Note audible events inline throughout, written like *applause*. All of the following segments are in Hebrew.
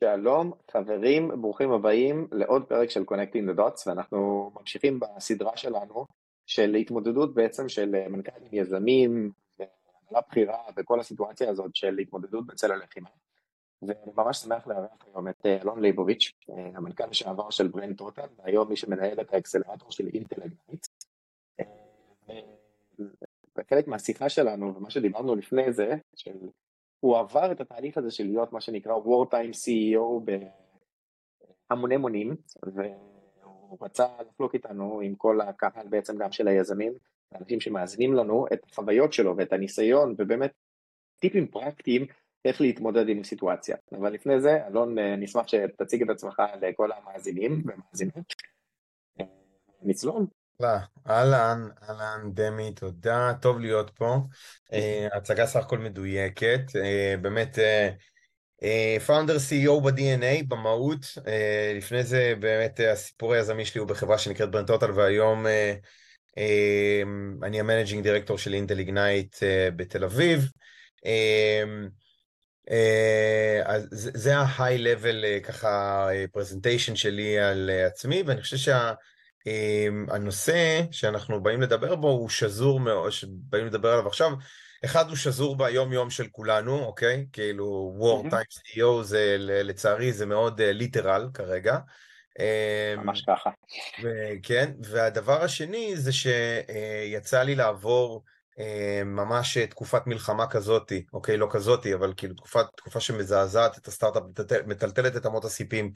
שלום, חברים, ברוכים הבאים לעוד פרק של Connecting the Dots, ואנחנו ממשיכים בסדרה שלנו של התמודדות בעצם של מנכ"לים יזמים והנהלה בכירה וכל הסיטואציה הזאת של התמודדות בצל הלחימה. ואני ממש שמח לארח היום את אלון ליבוביץ', המנכ"ל לשעבר של BrandTotal, והיום מי שמנהל את האקסלרטור של Intel Ignite. וחלק מהשיחה שלנו ומה שדיברנו לפני זה, של הוא עבר את התהליך הזה של להיות מה שנקרא Wartime CEO בהמוני מונים, והוא רצה לחלוק איתנו עם כל הקהל בעצם גם של היזמים, האנשים שמאזינים לנו את החוויות שלו ואת הניסיון ובאמת טיפים פרקטיים איך להתמודד עם סיטואציה. אבל לפני זה, אלון, נשמח שתציג את עצמך לכל המאזינים ומאזינות. נצלול. אהלן, אהלן, דמי, תודה, טוב להיות פה. הצגה סך הכל מדויקת, באמת founder CEO ב-DNA, במהות, לפני זה באמת הסיפור היזמי שלי הוא בחברה שנקראת BrandTotal והיום אני ה managing director של Intel Ignite בתל אביב. אז זה ה-high level ככה presentation שלי על עצמי ואני חושב שה... הנושא שאנחנו באים לדבר בו הוא שזור מאוד, שבאים לדבר עליו עכשיו, אחד הוא שזור ביום יום של כולנו, אוקיי? כאילו war time CEO זה לצערי זה מאוד ליטרל כרגע. ממש ככה. כן, והדבר השני זה שיצא לי לעבור ממש תקופת מלחמה כזאתי, אוקיי? לא כזאתי, אבל כאילו תקופה, תקופה שמזעזעת את הסטארט-אפ, מטלטלת את אמות הסיפים.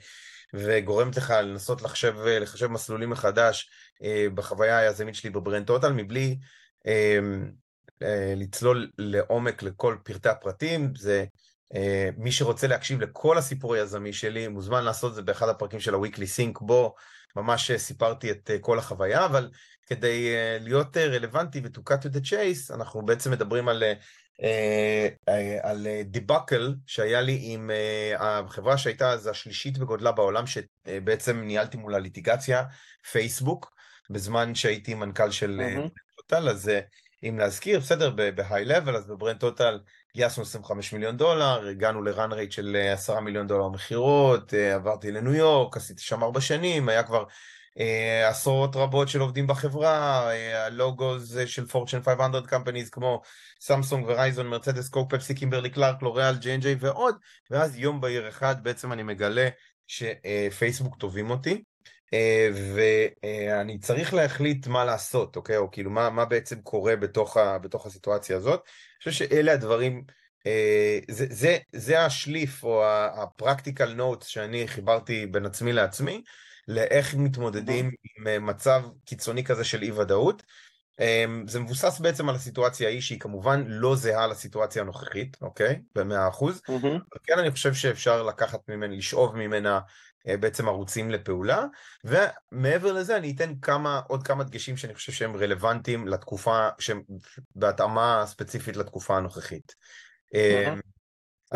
וגורמת לך לנסות לחשב, לחשב מסלולים מחדש בחוויה היזמית שלי בברנד טוטל, מבלי לצלול לעומק לכל פרטי הפרטים. זה מי שרוצה להקשיב לכל הסיפור היזמי שלי, מוזמן לעשות את זה באחד הפרקים של ה-Weekly Sync, בו ממש סיפרתי את כל החוויה, אבל כדי להיות רלוונטי ו-to cut to the chase, אנחנו בעצם מדברים על על דיבאקל שהיה לי עם החברה שהייתה אז השלישית בגודלה בעולם שבעצם ניהלתי מולה ליטיגציה, פייסבוק, בזמן שהייתי מנכ"ל של BrandTotal, אז אם להזכיר, בסדר, ב high level, אז ב BrandTotal גייסנו 25 מיליון דולר, הגענו ל run rate של 10 מיליון דולר מכירות, עברתי לניו יורק, עשיתי שם ארבע שנים, היה כבר עשרות רבות של עובדים בחברה, ה logos של Fortune 500 companies כמו סמסונג Verizon, מרצדס, קוק, פפסי, קימברלי קלארק, לוריאל, J ועוד, ואז יום בהיר אחד בעצם אני מגלה שפייסבוק טובים אותי, ואני צריך להחליט מה לעשות, אוקיי? או כאילו מה, מה בעצם קורה בתוך, ה, בתוך הסיטואציה הזאת. אני חושב שאלה הדברים, זה, זה, זה השליף או הפרקטיקל נוטס שאני חיברתי בין עצמי לעצמי, לאיך מתמודדים עם מצב קיצוני כזה של אי ודאות. זה מבוסס בעצם על הסיטואציה ההיא שהיא כמובן לא זהה לסיטואציה הנוכחית, אוקיי? במאה אחוז. כן אני חושב שאפשר לקחת ממנה, לשאוב ממנה בעצם ערוצים לפעולה, ומעבר לזה אני אתן כמה, עוד כמה דגשים שאני חושב שהם רלוונטיים לתקופה, שהם בהתאמה ספציפית לתקופה הנוכחית.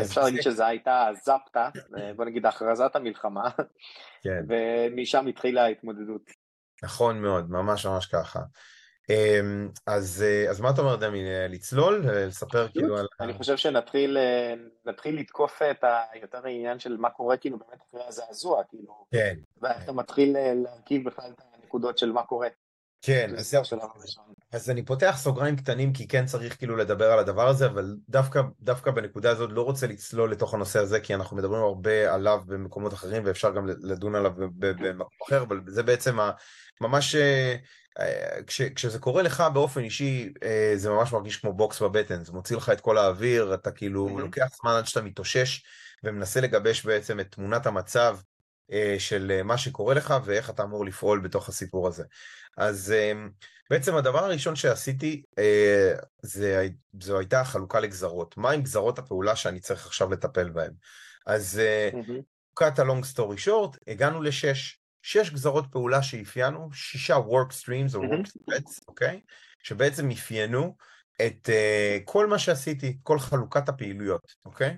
אפשר להגיד שזה הייתה זפטה, בוא נגיד הכרזת המלחמה, ומשם התחילה ההתמודדות. נכון מאוד, ממש ממש ככה. אז מה אתה אומר דמי, לצלול, לספר כאילו על... אני חושב שנתחיל לתקוף את יותר העניין של מה קורה כאילו באמת אחרי הזעזוע, כאילו, ואיך אתה מתחיל להרכיב בכלל את הנקודות של מה קורה. כן, אז אני פותח סוגריים קטנים כי כן צריך כאילו לדבר על הדבר הזה, אבל דווקא, דווקא בנקודה הזאת לא רוצה לצלול לתוך הנושא הזה, כי אנחנו מדברים הרבה עליו במקומות אחרים ואפשר גם לדון עליו במקום אחר, אבל זה בעצם ממש, כש, כשזה קורה לך באופן אישי, זה ממש מרגיש כמו בוקס בבטן, זה מוציא לך את כל האוויר, אתה כאילו לוקח זמן עד שאתה מתאושש ומנסה לגבש בעצם את תמונת המצב של מה שקורה לך ואיך אתה אמור לפעול בתוך הסיפור הזה. אז בעצם הדבר הראשון שעשיתי זה, זו הייתה החלוקה לגזרות. מה עם גזרות הפעולה שאני צריך עכשיו לטפל בהן? אז cut a long story short, הגענו לשש. שש גזרות פעולה שאפיינו, שישה work streams או work sets, אוקיי? שבעצם אפיינו את uh, כל מה שעשיתי, כל חלוקת הפעילויות, אוקיי?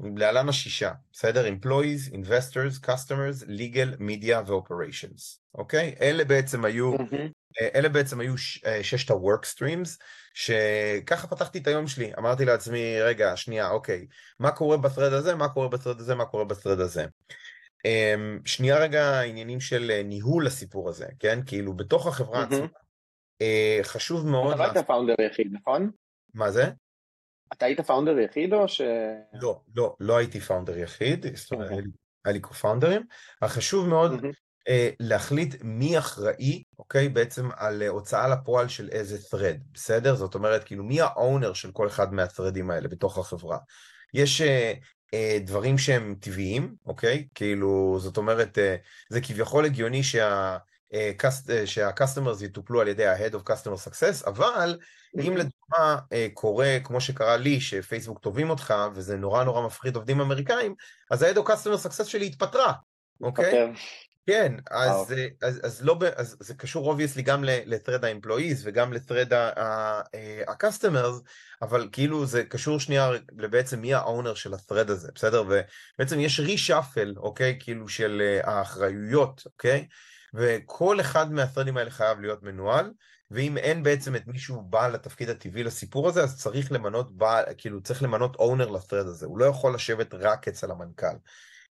להלן השישה, בסדר? Employees, Investors, Customers, Legal, Media ו-Operations, אוקיי? אלה בעצם היו, mm-hmm. אלה בעצם היו ש, ששת ה-work streams, שככה פתחתי את היום שלי, אמרתי לעצמי, רגע, שנייה, אוקיי, מה קורה ב thread הזה, מה קורה ב thread הזה, מה קורה ב thread הזה. Um, שנייה רגע עניינים של ניהול הסיפור הזה, כן? כאילו בתוך החברה mm-hmm. עצמה. Uh, חשוב מאוד... אתה לא היית founder יחיד, נכון? מה זה? אתה היית founder יחיד או ש... לא, לא, לא הייתי founder יחיד, זאת אומרת, אוקיי. היה לי co-founderים, חשוב מאוד uh, להחליט מי אחראי, אוקיי, בעצם על הוצאה לפועל של איזה thread, בסדר? זאת אומרת, כאילו, מי ה owner של כל אחד מה threadים האלה בתוך החברה. יש דברים שהם טבעיים, אוקיי? כאילו, זאת אומרת, זה כביכול הגיוני שה... שה-customers יטופלו על ידי ה-Head of Customer Success, אבל אם לדוגמה קורה, כמו שקרה לי, שפייסבוק תובעים אותך, וזה נורא נורא מפחיד עובדים אמריקאים, אז ה-Head of Customer Success שלי התפטרה, אוקיי? כן, אז, אז, אז, לא, אז זה קשור obviously גם ל-thread ה-employees וגם ל-thread ה-customers, אבל כאילו זה קשור שנייה לבעצם מי האונר של ה-thread הזה, בסדר? ובעצם יש reshuffle, אוקיי? כאילו של האחריויות, אוקיי? וכל אחד מהת'רדים האלה חייב להיות מנוהל, ואם אין בעצם את מישהו בעל התפקיד הטבעי לסיפור הזה, אז צריך למנות בעל, כאילו צריך למנות אונר לת'רד הזה, הוא לא יכול לשבת רק אצל המנכ"ל.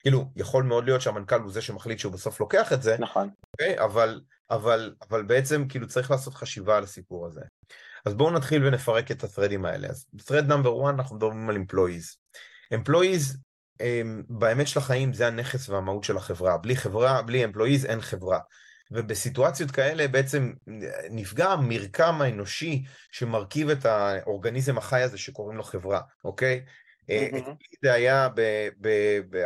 כאילו, יכול מאוד להיות שהמנכ"ל הוא זה שמחליט שהוא בסוף לוקח את זה, נכון. Okay? אבל, אבל, אבל בעצם כאילו צריך לעשות חשיבה על הסיפור הזה. אז בואו נתחיל ונפרק את הת'רדים האלה. אז thread number one אנחנו מדברים על employees. employees באמת של החיים זה הנכס והמהות של החברה. בלי חברה, בלי אמפלואיז אין חברה. ובסיטואציות כאלה בעצם נפגע המרקם האנושי שמרכיב את האורגניזם החי הזה שקוראים לו חברה, אוקיי? אה, זה היה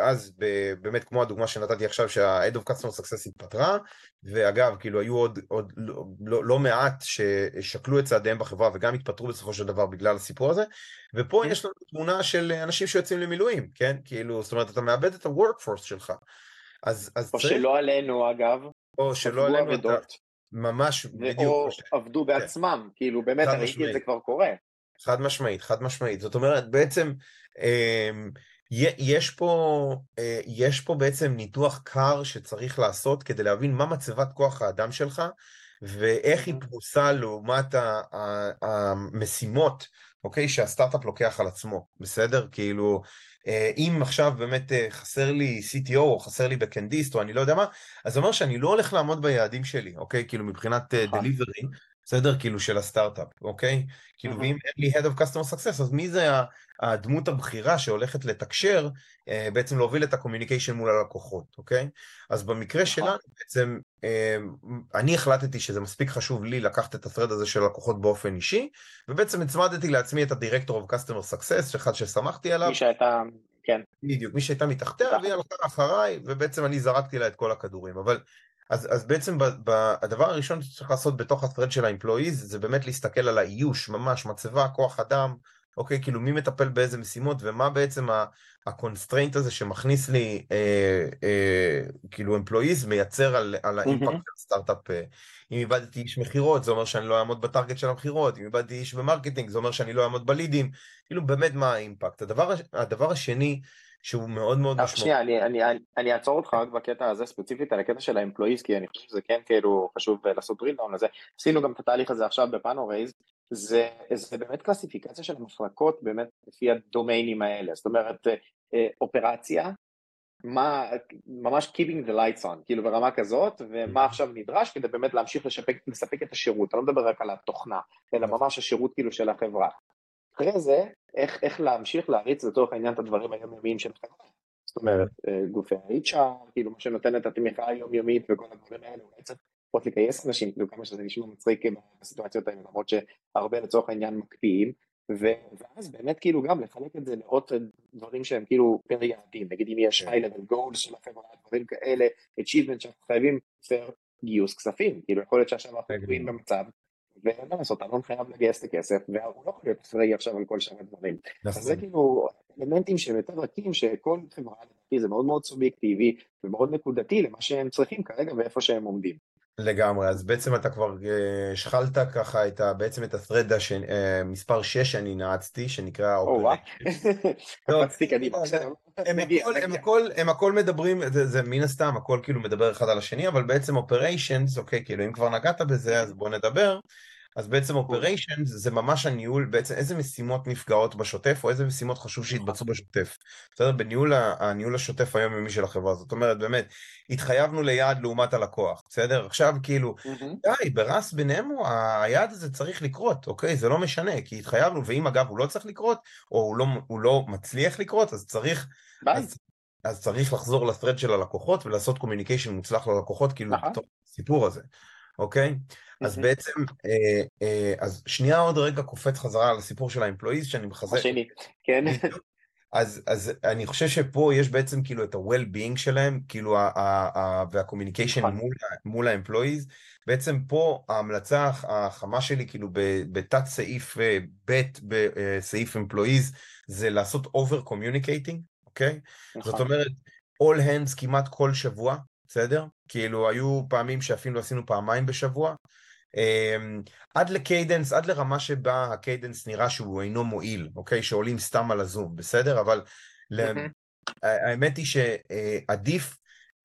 אז באמת כמו הדוגמה שנתתי עכשיו שה-Head of Customer Success התפטרה ואגב כאילו היו עוד, עוד לא, לא, לא מעט ששקלו את צעדיהם בחברה וגם התפטרו בסופו של דבר בגלל הסיפור הזה. ופה יש לנו תמונה של אנשים שיוצאים למילואים כן? כאילו זאת אומרת אתה מאבד את ה-workforce שלך. אז, אז או צריך... שלא עלינו אגב. או שלא עלינו אתה... ממש בדיוק או עבדו כן. בעצמם. כאילו באמת ראיתי את זה כבר קורה. חד משמעית, חד משמעית. זאת אומרת, בעצם יש פה, אה, יש פה בעצם ניתוח קר שצריך לעשות כדי להבין מה מצבת כוח האדם שלך ואיך היא פרוסה לעומת המשימות, אוקיי, שהסטארט-אפ לוקח על עצמו, בסדר? כאילו, אה, אם עכשיו באמת אה, חסר לי CTO או חסר לי בקנדיסט או אני לא יודע מה, אז זה אומר שאני לא הולך לעמוד ביעדים שלי, אוקיי? כאילו מבחינת delivery, נכון. בסדר? כאילו של הסטארט-אפ, אוקיי? כאילו, ואם אין לי Head of Customer Success, אז מי זה הדמות הבכירה שהולכת לתקשר, אה, בעצם להוביל את ה communication מול הלקוחות, אוקיי? אז במקרה נכון. שלנו, בעצם, אה, אני החלטתי שזה מספיק חשוב לי לקחת את ה-thread הזה של לקוחות באופן אישי, ובעצם הצמדתי לעצמי את ה-Director of Customer Success, אחד ששמחתי עליו. מי שהייתה, כן. בדיוק, מי שהייתה מתחתיה, והיא הלכה אחריי, ובעצם אני זרקתי לה את כל הכדורים. אבל אז, אז בעצם ב, ב, הדבר הראשון שצריך לעשות בתוך ה-thread של ה-employees זה באמת להסתכל על האיוש, ממש, מצבה, כוח אדם, אוקיי, כאילו מי מטפל באיזה משימות ומה בעצם ה-constraint הזה שמכניס לי, אה, אה, כאילו employees מייצר על, על ה impact של הסטארט-אפ. אה. אם איבדתי איש מכירות זה אומר שאני לא אעמוד בטארגט של המכירות, אם איבדתי איש במרקטינג זה אומר שאני לא אעמוד בלידים, כאילו באמת מה האימפקט. הדבר, הדבר השני, שהוא מאוד מאוד משמעותי. שנייה, אני, אני, אני, אני אעצור אותך רק בקטע הזה ספציפית על הקטע של האמפלואיז, כי אני חושב שזה כן כאילו חשוב אה, לעשות drill down לזה. עשינו גם את התהליך הזה עכשיו בפאנורייז, זה, זה באמת קלסיפיקציה של המחלקות באמת לפי הדומיינים האלה, זאת אומרת אה, אה, אופרציה, מה, ממש keeping the lights on, כאילו ברמה כזאת, ומה עכשיו נדרש כדי באמת להמשיך לשפק, לספק את השירות, אני לא מדבר רק על התוכנה, אלא ממש השירות כאילו של החברה. אחרי זה, איך, איך להמשיך להריץ לצורך העניין את הדברים היומיומיים של החברה. זאת אומרת, אה, גופי ה-HR, כאילו מה שנותן את התמיכה היומיומית וכל הדברים האלה, אולי צריך לפחות לגייס אנשים, כאילו כמה שזה נשמע מצחיק בסיטואציות האלה, למרות שהרבה לצורך העניין מקפיאים, ואז באמת כאילו גם לחלק את זה לעוד דברים שהם כאילו פר יעדים, נגיד אם יש high level goals של החברה, דברים כאלה, achievement שאנחנו חייבים פר גיוס כספים, כאילו יכול להיות שעכשיו אנחנו תקועים במצב ואין מה לעשות, אלון חייב לגייס את הכסף, והוא לא יכול להיות אחראי עכשיו על כל שאר הדברים. אז זה נכון. כאילו אלמנטים שהם יותר רכים, שכל חברה לדעתי זה מאוד מאוד סובייקטיבי ומאוד נקודתי למה שהם צריכים כרגע ואיפה שהם עומדים. לגמרי, אז בעצם אתה כבר השחלת ככה את ה, בעצם את ה-thread מספר 6 שאני נעצתי, שנקרא Operation. קפצתי קדימה. הם הכל מדברים, זה מן הסתם, הכל כאילו מדבר אחד על השני, אבל בעצם Operations, אוקיי, כאילו אם כבר נגעת בזה, אז בוא נדבר. אז בעצם אופריישן זה ממש הניהול, בעצם איזה משימות נפגעות בשוטף, או איזה משימות חשוב שיתבצעו בשוטף. בסדר? בניהול הניהול השוטף היומיומי של החברה. זאת אומרת, באמת, התחייבנו ליעד לעומת הלקוח, בסדר? עכשיו כאילו, די, ברס בינינו, היעד הזה צריך לקרות, אוקיי? זה לא משנה, כי התחייבנו, ואם אגב הוא לא צריך לקרות, או הוא לא, הוא לא מצליח לקרות, אז צריך... אז, אז צריך לחזור ל thread של הלקוחות ולעשות communication מוצלח ללקוחות, כאילו, בתוך הסיפור הזה, אוקיי? אז בעצם, אה, אה, אז שנייה עוד רגע קופץ חזרה על הסיפור של ה employees שאני מחזק. השני, כן. אז, אז אני חושב שפה יש בעצם כאילו את ה-well-being שלהם, כאילו, וה-communication נכון. מול, מול ה-employees. בעצם פה ההמלצה החמה שלי, כאילו בתת סעיף אה, ב' בסעיף employees, זה לעשות over communicating, אוקיי? נכון. זאת אומרת, all hands כמעט כל שבוע, בסדר? כאילו היו פעמים שאפילו עשינו פעמיים בשבוע, אמ, עד ל cadence, עד לרמה שבה ה cadence נראה שהוא אינו מועיל, אוקיי? שעולים סתם על הזום, בסדר? אבל האמת היא שעדיף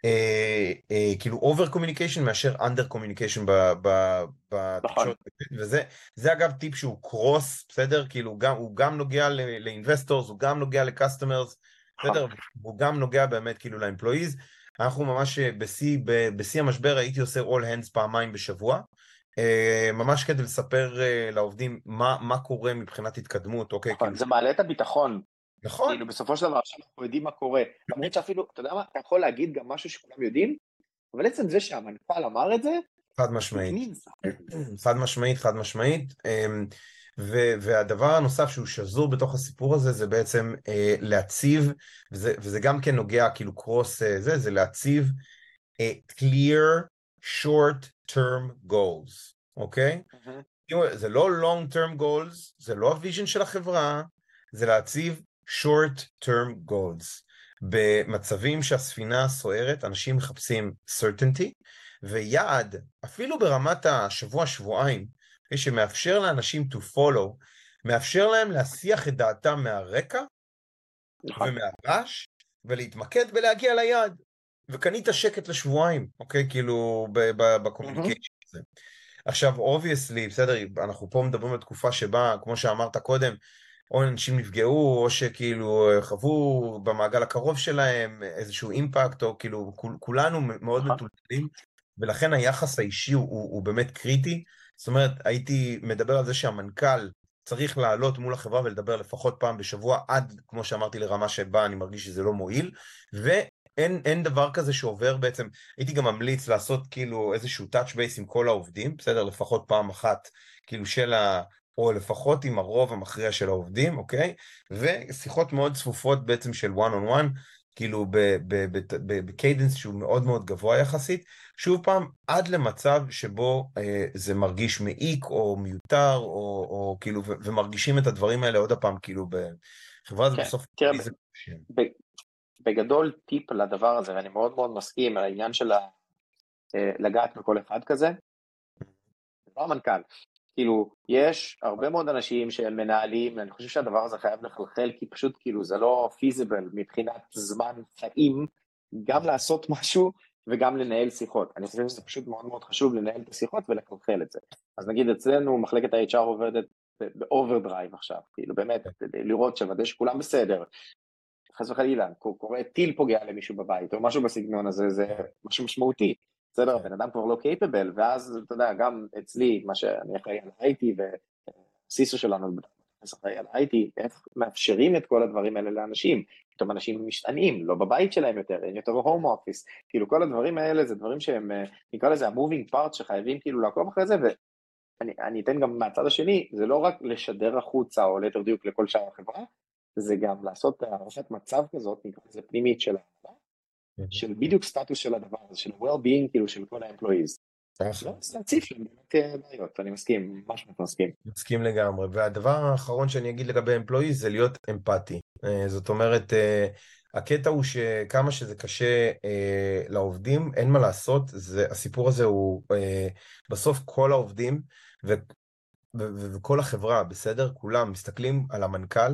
אה, אה, כאילו over communication מאשר under communication בתקשורת. וזה אגב טיפ שהוא cross, בסדר? כאילו הוא גם נוגע ל investors, הוא גם נוגע ל customers, בסדר? נכון. הוא גם נוגע באמת כאילו ל employees. אנחנו ממש בשיא המשבר הייתי עושה all hands פעמיים בשבוע. אה, ממש כדי לספר אה, לעובדים מה, מה קורה מבחינת התקדמות, אוקיי? נכון, כאילו... זה מעלה את הביטחון. נכון. כאילו בסופו של דבר אנחנו יודעים מה קורה. למרות שאפילו, אתה יודע מה, אתה יכול להגיד גם משהו שכולם יודעים, אבל עצם זה שהמנכ"ל אמר את זה, חד משמעית. חד משמעית, חד משמעית. ו- והדבר הנוסף שהוא שזור בתוך הסיפור הזה זה בעצם אה, להציב, וזה, וזה גם כן נוגע כאילו cross אה, זה, זה להציב uh, clear short term goals, אוקיי? Mm-hmm. זה לא long term goals, זה לא ה vision של החברה, זה להציב short term goals. במצבים שהספינה סוערת, אנשים מחפשים certainty, ויעד, אפילו ברמת השבוע-שבועיים, שמאפשר לאנשים to follow, מאפשר להם להסיח את דעתם מהרקע נכון. ומהרעש, ולהתמקד ולהגיע ליעד. וקנית שקט לשבועיים, אוקיי? כאילו, בקומוניקיישן הזה. עכשיו, obviously, בסדר, אנחנו פה מדברים על תקופה שבה, כמו שאמרת קודם, או אנשים נפגעו, או שכאילו חוו במעגל הקרוב שלהם איזשהו אימפקט, או כאילו כול, כולנו מאוד מטולטלים, ולכן היחס האישי הוא, הוא, הוא באמת קריטי. זאת אומרת, הייתי מדבר על זה שהמנכ"ל צריך לעלות מול החברה ולדבר לפחות פעם בשבוע, עד, כמו שאמרתי, לרמה שבה אני מרגיש שזה לא מועיל, ו... אין, אין דבר כזה שעובר בעצם, הייתי גם ממליץ לעשות כאילו איזשהו touch base עם כל העובדים, בסדר? לפחות פעם אחת, כאילו של ה... או לפחות עם הרוב המכריע של העובדים, אוקיי? ושיחות מאוד צפופות בעצם של one on one, כאילו ב cadence שהוא מאוד מאוד גבוה יחסית, שוב פעם, עד למצב שבו אה, זה מרגיש מעיק או מיותר, או, או כאילו, ו- ומרגישים את הדברים האלה עוד פעם, כאילו בחברה כן, זה בסוף... תראה, בגדול טיפ לדבר הזה, ואני מאוד מאוד מסכים על העניין של אה, לגעת בכל אחד כזה, זה לא המנכ"ל. כאילו, יש הרבה מאוד אנשים שהם מנהלים, אני חושב שהדבר הזה חייב לחלחל, כי פשוט כאילו זה לא feasible מבחינת זמן חיים, גם לעשות משהו וגם לנהל שיחות. אני חושב שזה פשוט מאוד מאוד חשוב לנהל את השיחות ולחלחל את זה. אז נגיד אצלנו מחלקת ה-HR עובדת ב overdrive עכשיו, כאילו באמת, לראות שוודא שכולם בסדר, חס וחלילה, קורה טיל פוגע למישהו בבית, או משהו בסגנון הזה, זה משהו משמעותי. בסדר, הבן אדם כבר לא קייפבל, ואז אתה יודע, גם אצלי, מה שאני אחראי על IT וסיסו שלנו אחראי על IT, איך מאפשרים את כל הדברים האלה לאנשים, פתאום אנשים משתנים, לא בבית שלהם יותר, אין יותר הום אופיס, כאילו כל הדברים האלה זה דברים שהם, אה, נקרא לזה המובינג פארט שחייבים כאילו לעקוב אחרי זה, ואני אתן גם מהצד השני, זה לא רק לשדר החוצה או ליתר דיוק לכל שאר החברה, זה גם לעשות הערכת מצב כזאת, נקרא לזה פנימית של העבודה, כן. של בדיוק סטטוס של הדבר הזה, של well-being כאילו של כל. לא, להציף להם באמת אה, בעיות, אני מסכים, ממש מסכים. מסכים לגמרי, והדבר האחרון שאני אגיד לגבי אמפלואיז זה להיות אמפתי. אה, זאת אומרת, אה, הקטע הוא שכמה שזה קשה אה, לעובדים, אין מה לעשות, זה, הסיפור הזה הוא אה, בסוף כל העובדים ו, ו, ו, וכל החברה, בסדר? כולם מסתכלים על המנכ"ל,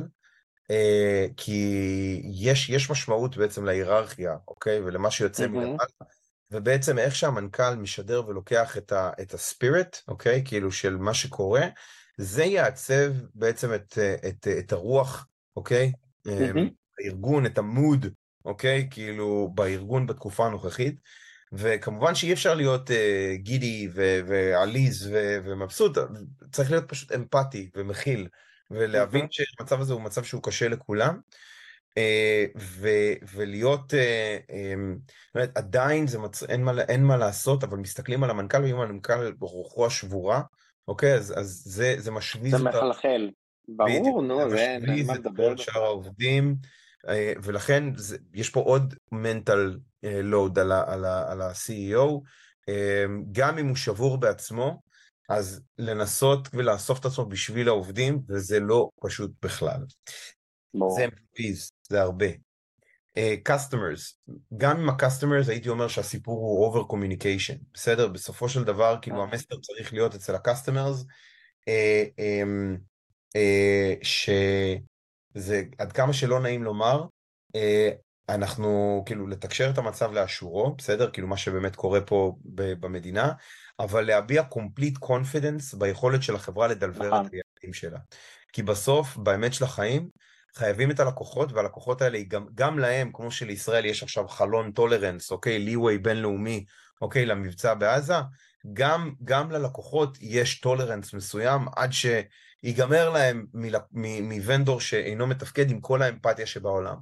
כי יש, יש משמעות בעצם להיררכיה, אוקיי? ולמה שיוצא mm-hmm. מלמעלה. ובעצם איך שהמנכ"ל משדר ולוקח את, ה, את הספיריט, אוקיי? כאילו של מה שקורה, זה יעצב בעצם את, את, את הרוח, אוקיי? Mm-hmm. הארגון, את המוד, אוקיי? כאילו, בארגון בתקופה הנוכחית. וכמובן שאי אפשר להיות uh, גידי ו- ועליז ו- ומבסוט, צריך להיות פשוט אמפתי ומכיל, ולהבין mm-hmm. שהמצב הזה הוא מצב שהוא קשה לכולם. Uh, ו- ולהיות, uh, um, באמת, עדיין זה מצ... אין, מה, אין מה לעשות, אבל מסתכלים על המנכ"ל ואם המנכ"ל ברוחו השבורה, אוקיי, אז, אז זה, זה משוויז אותה. זה מחלחל. ברור, נו, זה אין מה לדבר. שאר העובדים. אה, ולכן זה, יש פה עוד mental אה, load על, ה, על, ה, על ה-CEO, אה, גם אם הוא שבור בעצמו, אז לנסות ולאסוף את עצמו בשביל העובדים, וזה לא פשוט בכלל. בוא. זה MPs, זה הרבה. Uh, customers, גם עם ה-customers הייתי אומר שהסיפור הוא over communication, בסדר? בסופו של דבר, כאילו המסר צריך להיות אצל ה-customers, uh, um, uh, ש... זה עד כמה שלא נעים לומר, אה, אנחנו כאילו לתקשר את המצב לאשורו, בסדר? כאילו מה שבאמת קורה פה במדינה, אבל להביע complete confidence ביכולת של החברה לדלבר את נכון. היעדים שלה. כי בסוף, באמת של החיים, חייבים את הלקוחות, והלקוחות האלה, גם, גם להם, כמו שלישראל יש עכשיו חלון tolerance, אוקיי, ליווי בינלאומי, אוקיי, למבצע בעזה, גם, גם ללקוחות יש tolerance מסוים עד ש... ייגמר להם מ vendor שאינו מתפקד עם כל האמפתיה שבעולם.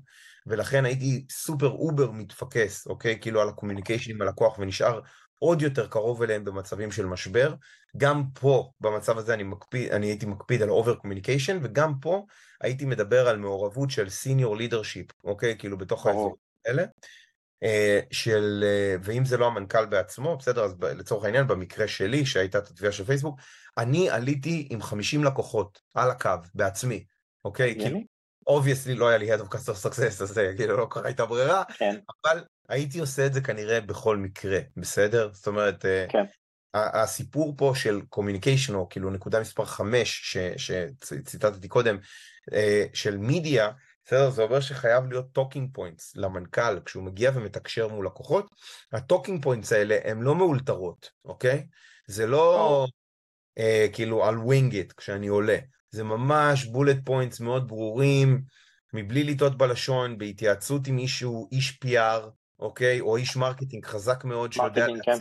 ולכן הייתי סופר over מתפקס, אוקיי? כאילו על ה communication עם הלקוח ונשאר עוד יותר קרוב אליהם במצבים של משבר. גם פה, במצב הזה, אני, מקפיד, אני הייתי מקפיד על over communication, וגם פה הייתי מדבר על מעורבות של senior leadership, אוקיי? כאילו בתוך האזורים האלה. אה, של, אה, ואם זה לא המנכ"ל בעצמו, בסדר, אז לצורך העניין, במקרה שלי, שהייתה את התביעה של פייסבוק, אני עליתי עם 50 לקוחות על הקו, בעצמי, אוקיי? כי obviously לא היה לי head of customer success, אז זה כאילו לא הייתה ברירה, כן. אבל הייתי עושה את זה כנראה בכל מקרה, בסדר? זאת אומרת, אה, כן. הסיפור פה של communication, או כאילו נקודה מספר 5 שציטטתי קודם, של מדיה, בסדר? זה אומר שחייב להיות talking points למנכ"ל כשהוא מגיע ומתקשר מול לקוחות. ה talking points האלה הם לא מאולתרות, אוקיי? זה לא אה, כאילו על wing it כשאני עולה. זה ממש bullet points מאוד ברורים, מבלי לטעות בלשון, בהתייעצות עם מישהו, איש PR, אוקיי? או איש marketing חזק מאוד שיודע כן.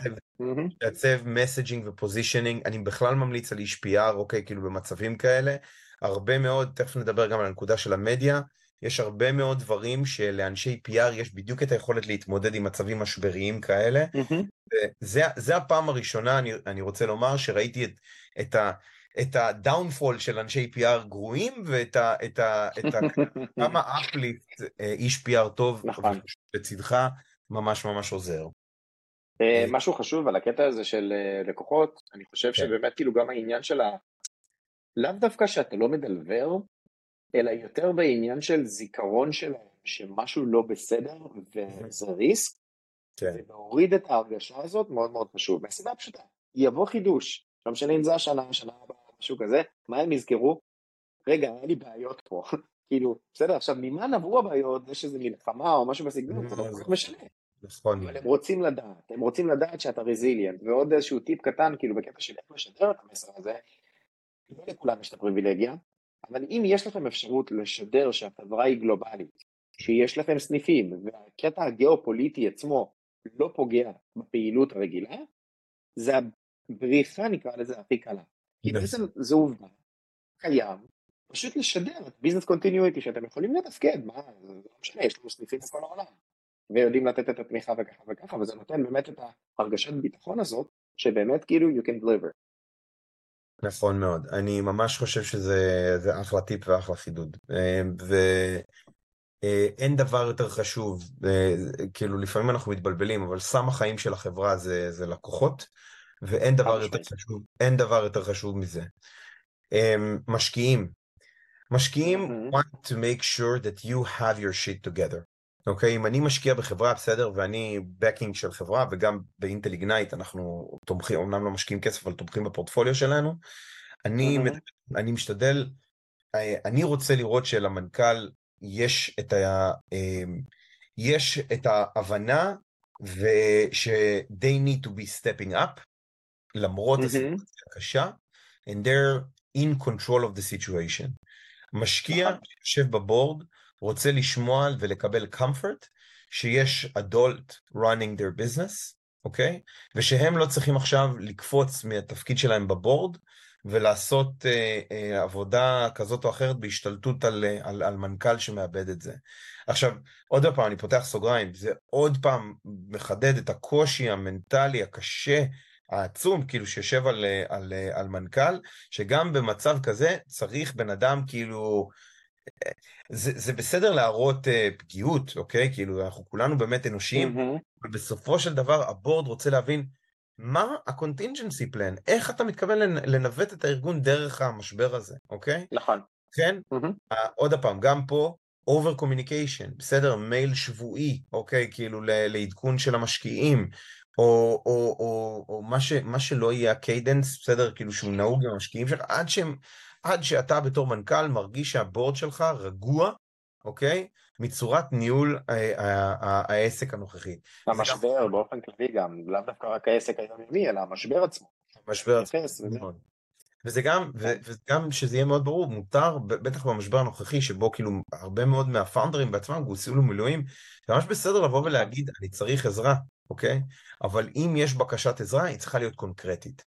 לעצב messaging ו positioning. אני בכלל ממליץ על איש PR, אוקיי? כאילו במצבים כאלה. הרבה מאוד, תכף נדבר גם על הנקודה של המדיה. יש הרבה מאוד דברים שלאנשי PR יש בדיוק את היכולת להתמודד עם מצבים משבריים כאלה. Mm-hmm. זה הפעם הראשונה, אני, אני רוצה לומר, שראיתי את, את, ה, את הדאונפול של אנשי PR גרועים, ואת ה, את ה, את ה, *laughs* כמה אפליפט אה, איש PR טוב נכון. לצדך ממש ממש עוזר. אה, משהו חשוב על הקטע הזה של אה, לקוחות, אני חושב כן. שבאמת כאילו גם העניין של ה... לאו דווקא שאתה לא מדלבר, אלא יותר בעניין של זיכרון שלהם, שמשהו לא בסדר וזה ריסק, כן. ולהוריד את ההרגשה הזאת מאוד מאוד חשוב, מהסיבה הפשוטה, יבוא חידוש, לא משנה אם זה השנה, השנה הבאה, משהו כזה, מה הם יזכרו? רגע, היה לי בעיות פה, כאילו, בסדר, עכשיו ממה נבעו הבעיות, יש איזה מלחמה או משהו בסגנון, זה לא כל כך משנה. נכון. אבל הם רוצים לדעת, הם רוצים לדעת שאתה רזיליאנט, ועוד איזשהו טיפ קטן, כאילו בקטע של איך לשדר את המסר הזה, לא לכולם יש את הפריבילגיה, אבל אם יש לכם אפשרות לשדר שהחברה היא גלובלית, שיש לכם סניפים, והקטע הגיאופוליטי עצמו לא פוגע בפעילות הרגילה, זה הבריחה נקרא לזה הכי קלה. כי בעצם זו עובדה, קיים, פשוט לשדר את business continuity שאתם יכולים לתפקד, מה, זה לא משנה, יש לנו סניפים בכל העולם, ויודעים לתת את התמיכה וככה וככה, וזה נותן באמת את ההרגשת ביטחון הזאת, שבאמת כאילו you can deliver. נכון מאוד, אני ממש חושב שזה אחלה טיפ ואחלה חידוד. אה, ואין דבר יותר חשוב, אה, כאילו לפעמים אנחנו מתבלבלים, אבל סם החיים של החברה זה, זה לקוחות, ואין דבר יותר חשוב, אין דבר יותר חשוב מזה. אה, משקיעים, משקיעים want to make sure that you have your shit together, אוקיי? אם אני משקיע בחברה, בסדר, ואני בקינג של חברה, וגם באינטל איגנייט אנחנו תומכים, אמנם לא משקיעים כסף, אבל תומכים בפורטפוליו שלנו, אני, Mm-hmm. אני משתדל, אה, אני רוצה לראות שלמנכ"ל יש את, ה, אה, יש את ההבנה וש- they need to be stepping up, למרות Mm-hmm. הסיטואציה הקשה, and they're in control of the situation. משקיע נכון. שיושב בבורד רוצה לשמוע ולקבל comfort שיש adult running their business, אוקיי? ושהם לא צריכים עכשיו לקפוץ מהתפקיד שלהם בבורד ולעשות אה, אה, עבודה כזאת או אחרת בהשתלטות על, אה, על, על מנכ"ל שמאבד את זה. עכשיו, עוד פעם, אני פותח סוגריים, זה עוד פעם מחדד את הקושי המנטלי הקשה העצום, כאילו שיושב על, על, על מנכ"ל, שגם במצב כזה צריך בן אדם כאילו, זה, זה בסדר להראות uh, פגיעות, אוקיי? כאילו, אנחנו כולנו באמת אנושיים, Mm-hmm. אבל בסופו של דבר הבורד רוצה להבין מה ה-contingency plan, איך אתה מתכוון לנ- לנווט את הארגון דרך המשבר הזה, אוקיי? נכון. כן, Mm-hmm. אה, עוד פעם, גם פה, over communication, בסדר? מייל שבועי, אוקיי? כאילו ל- לעדכון של המשקיעים, או, או, או, או מה, ש, מה שלא יהיה ה cadence, בסדר? כאילו שהוא נהוג עם המשקיעים שלך, עד, שהם, עד שאתה בתור מנכ"ל מרגיש שה board שלך רגוע, אוקיי? מצורת ניהול אה, העסק הנוכחי. המשבר באופן כללי גם, לאו דווקא רק העסק היומיומי, אלא המשבר עצמו. משבר מתייחס וזה. גם, וגם שזה יהיה מאוד ברור, מותר, בטח במשבר הנוכחי, שבו כאילו הרבה מאוד מהפאונדרים בעצמם גויסו למילואים, זה ממש בסדר לבוא ולהגיד, אני צריך עזרה, אוקיי? אבל אם יש בקשת עזרה, היא צריכה להיות קונקרטית.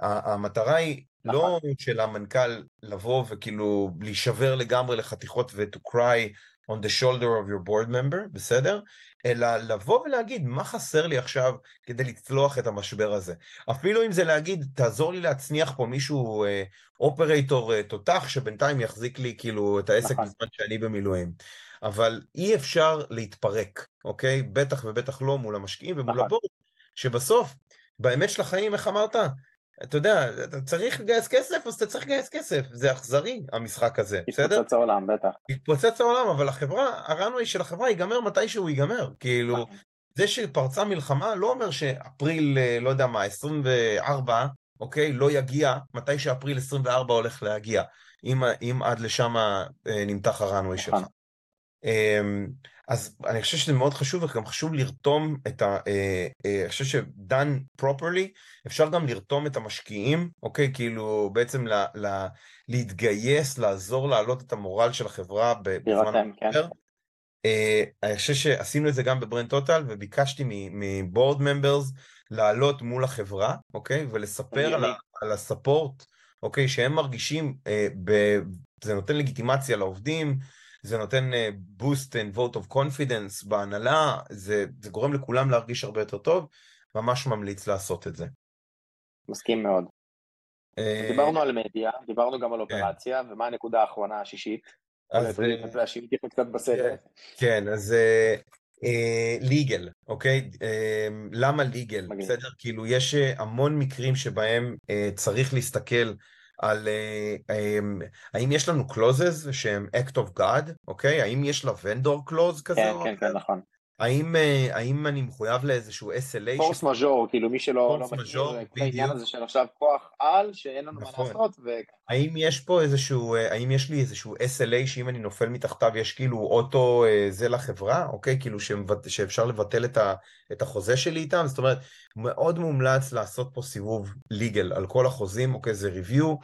המטרה היא לא של המנכ"ל לבוא וכאילו להישבר לגמרי לחתיכות ו-to cry on the shoulder of your board member, בסדר? אלא לבוא ולהגיד, מה חסר לי עכשיו כדי לצלוח את המשבר הזה? אפילו אם זה להגיד, תעזור לי להצניח פה מישהו אה, אופרייטור אה, תותח, שבינתיים יחזיק לי כאילו את העסק נכון. בזמן שאני במילואים. אבל אי אפשר להתפרק, אוקיי? בטח ובטח לא מול המשקיעים ומול נכון. הבורד, שבסוף, באמת של החיים, איך אמרת? אתה יודע, אתה צריך לגייס כסף, אז אתה צריך לגייס כסף. זה אכזרי, המשחק הזה, בסדר? התפוצץ העולם, בטח. יתפוצץ העולם, אבל החברה, הרנווי של החברה ייגמר מתי שהוא ייגמר. כאילו, נכון. זה שפרצה מלחמה לא אומר שאפריל, אה, לא יודע מה, 24, אוקיי, לא יגיע מתי שאפריל 24 הולך להגיע, אם, אם עד לשם אה, נמתח הרנווי שלך. אמ, אז אני חושב שזה מאוד חשוב, וגם חשוב לרתום את ה... אה, אה, אני חושב שדן פרופרלי, אפשר גם לרתום את המשקיעים, אוקיי? כאילו, בעצם ל, ל, להתגייס, לעזור להעלות את המורל של החברה בזמן כן. המשבר. אה, אני חושב שעשינו את זה גם בברנד טוטל, וביקשתי מבורד ממברס לעלות מול החברה, אוקיי? ולספר על, על הספורט, אוקיי? שהם מרגישים, אה, ב, זה נותן לגיטימציה לעובדים, זה נותן אה, boost and vote of confidence בהנהלה, זה, זה גורם לכולם להרגיש הרבה יותר טוב, ממש ממליץ לעשות את זה. מסכים מאוד. אה, דיברנו על מדיה, דיברנו גם על אופרציה, ומה הנקודה האחרונה השישית? אז, אה, להשיב איתי קצת בסדר. כן, אז ליגל, אוקיי? אה, למה ליגל? בסדר? כאילו, יש אה, המון מקרים שבהם אה, צריך להסתכל על אה, אה, האם יש לנו closes שהם act of God, אוקיי? האם יש לה vendor clause כזה כן, כן? כן, נכון. האם, אה, האם אני מחויב לאיזשהו SLA? פורס מז'ור, כאילו מי שלא לא פורס מכיר, מז'ור, זה כל העניין בדיוק. הזה של עכשיו כוח על, שאין לנו מה נכון. לעשות, ו... האם יש פה איזשהו, אה, האם יש לי איזשהו SLA שאם אני נופל מתחתיו יש כאילו אוטו אה, זה לחברה, אוקיי? כאילו שמבט- שאפשר לבטל את, ה, את החוזה שלי איתם? זאת אומרת, מאוד מומלץ לעשות פה סיבוב ליגל על כל החוזים, אוקיי? זה ריוויו.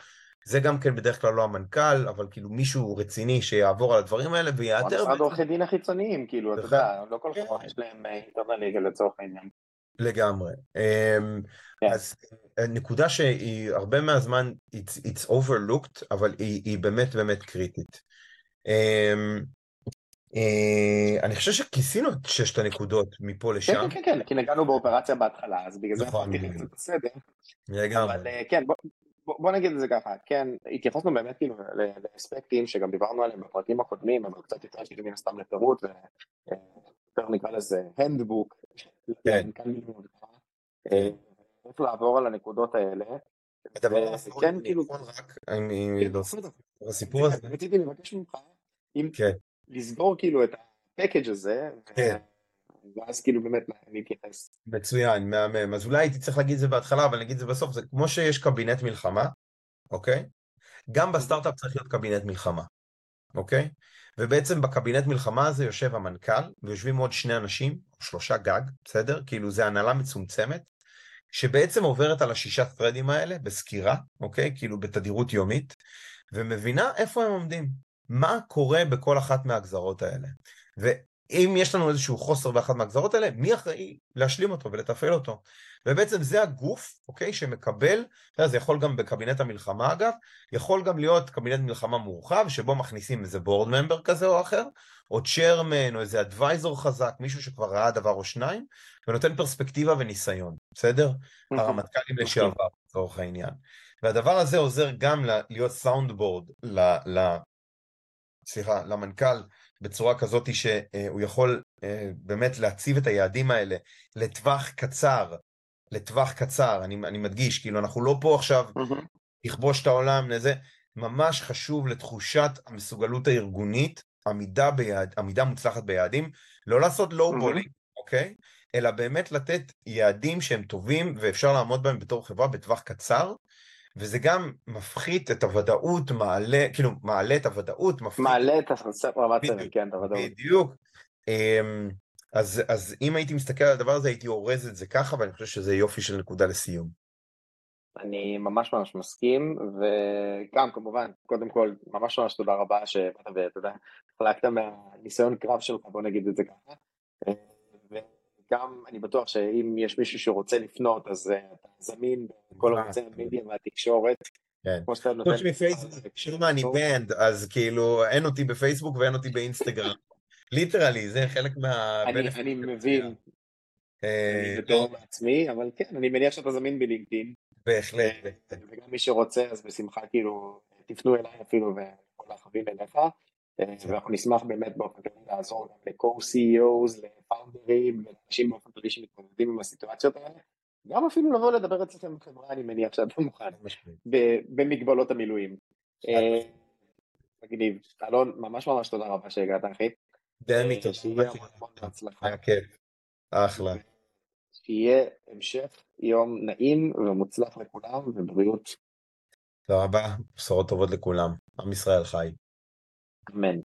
זה גם כן בדרך כלל לא המנכ"ל, אבל כאילו מישהו רציני שיעבור על הדברים האלה או ויאתר המשרד עורכי דין החיצוניים, כאילו, אתה. יודע, לא כל. חברה יש להם אינטרנל ליגל לצורך העניין. לגמרי. אמ, כן. אז אה, נקודה שהיא הרבה מהזמן it's, it's overlooked, אבל היא, היא באמת באמת קריטית. אמ, אה, אני חושב שכיסינו את ששת הנקודות מפה כן, לשם. כן, כן, כן, כי נגענו באופרציה בהתחלה, אז בגלל זה נכון, אמרתי בדיוק. קצת בסדר. לגמרי. אבל אה, כן, בוא, בוא, נגיד את זה ככה, כן, התייחסנו באמת כאילו לאספקטים שגם דיברנו עליהם בפרקים הקודמים, אבל קצת יותר כאילו מן הסתם לפירוט, ויותר נקרא לזה הנדבוק, כן. אה, איך לעבור על הנקודות האלה. הדבר ו- האחרון, כן, כאילו- רק, אני כן, בסדר. בסיפור הזה, רציתי לבקש ממך, אם כן, לסגור כאילו את הפקאג' הזה, כן. ואז כאילו באמת אני אתייחס. מצוין, מהמם. אז אולי הייתי צריך להגיד את זה בהתחלה, אבל אני אגיד את זה בסוף, זה כמו שיש קבינט מלחמה, אוקיי? גם בסטארט-אפ צריך להיות קבינט מלחמה, אוקיי? ובעצם בקבינט מלחמה הזה יושב המנכ"ל, ויושבים עוד שני אנשים, או שלושה גג, בסדר? כאילו זה הנהלה מצומצמת, שבעצם עוברת על השישה threadים האלה בסקירה, אוקיי? כאילו בתדירות יומית, ומבינה איפה הם עומדים, מה קורה בכל אחת מהגזרות האלה. ואם יש לנו איזשהו חוסר באחת מהגזרות האלה, מי אחראי להשלים אותו ולתפעל אותו? ובעצם זה הגוף, אוקיי, שמקבל, זה יכול גם בקבינט המלחמה אגב, יכול גם להיות קבינט מלחמה מורחב, שבו מכניסים איזה בורד ממבר כזה או אחר, או צ'רמן, או איזה אדוויזור חזק, מישהו שכבר ראה דבר או שניים, ונותן פרספקטיבה וניסיון, בסדר? הרמטכ"לים לשעבר, לצורך העניין. והדבר הזה עוזר גם להיות סאונד בורד, סליחה, למנכ"ל, בצורה כזאת שהוא יכול אה, באמת להציב את היעדים האלה לטווח קצר, לטווח קצר, אני, אני מדגיש, כאילו אנחנו לא פה עכשיו לכבוש את העולם לזה, ממש חשוב לתחושת המסוגלות הארגונית, עמידה, ביעד, עמידה מוצלחת ביעדים, לא לעשות לואו בולינג, אוקיי? אלא באמת לתת יעדים שהם טובים ואפשר לעמוד בהם בתור חברה בטווח קצר, וזה גם מפחית את הוודאות, מעלה, כאילו, מעלה את הוודאות, מפחית... מעלה את רמת סבל, כן, את הוודאות. בדיוק. אמ, אז, אז אם הייתי מסתכל על הדבר הזה, הייתי אורז את זה ככה, ואני חושב שזה יופי של נקודה לסיום. אני ממש ממש מסכים, וגם כמובן, קודם כל, ממש ממש תודה רבה שבאת ואתה יודע, חלקת מהניסיון קרב שלך, בוא נגיד את זה ככה. וגם אני בטוח שאם יש מישהו שרוצה לפנות, אז אה, אתה זמין בכל ערוצי המדיה והתקשורת. כן. כמו שאתה נותן... חוץ מפייסבוק, שמה אני banned, אז כאילו אין אותי בפייסבוק ואין אותי באינסטגרם. *laughs* literally, זה חלק מה... אני מבין. אה, אני בתור מעצמי, אבל כן, אני מניח שאתה זמין בלינקדאין. בהחלט. אה, וגם מי שרוצה, אז בשמחה כאילו, תפנו אליי אפילו החבים אליך. ואנחנו נשמח באמת באופן כללי לעזור ל-co-CEOs, לפאונדרים, ולאנשים באופן כללי שמתמודדים עם הסיטואציות האלה. גם אפילו לבוא לדבר אצלכם בחברה, אני מניח שאתה מוכן, במגבלות המילואים. אה, מגניב. אלון, ממש ממש תודה רבה שהגעת, אחי. דמי, אה, תודה. היה כיף. אחלה. שיהיה המשך יום נעים ומוצלח לכולם ובריאות. תודה רבה, בשורות טובות לכולם. עם ישראל חי. Amen.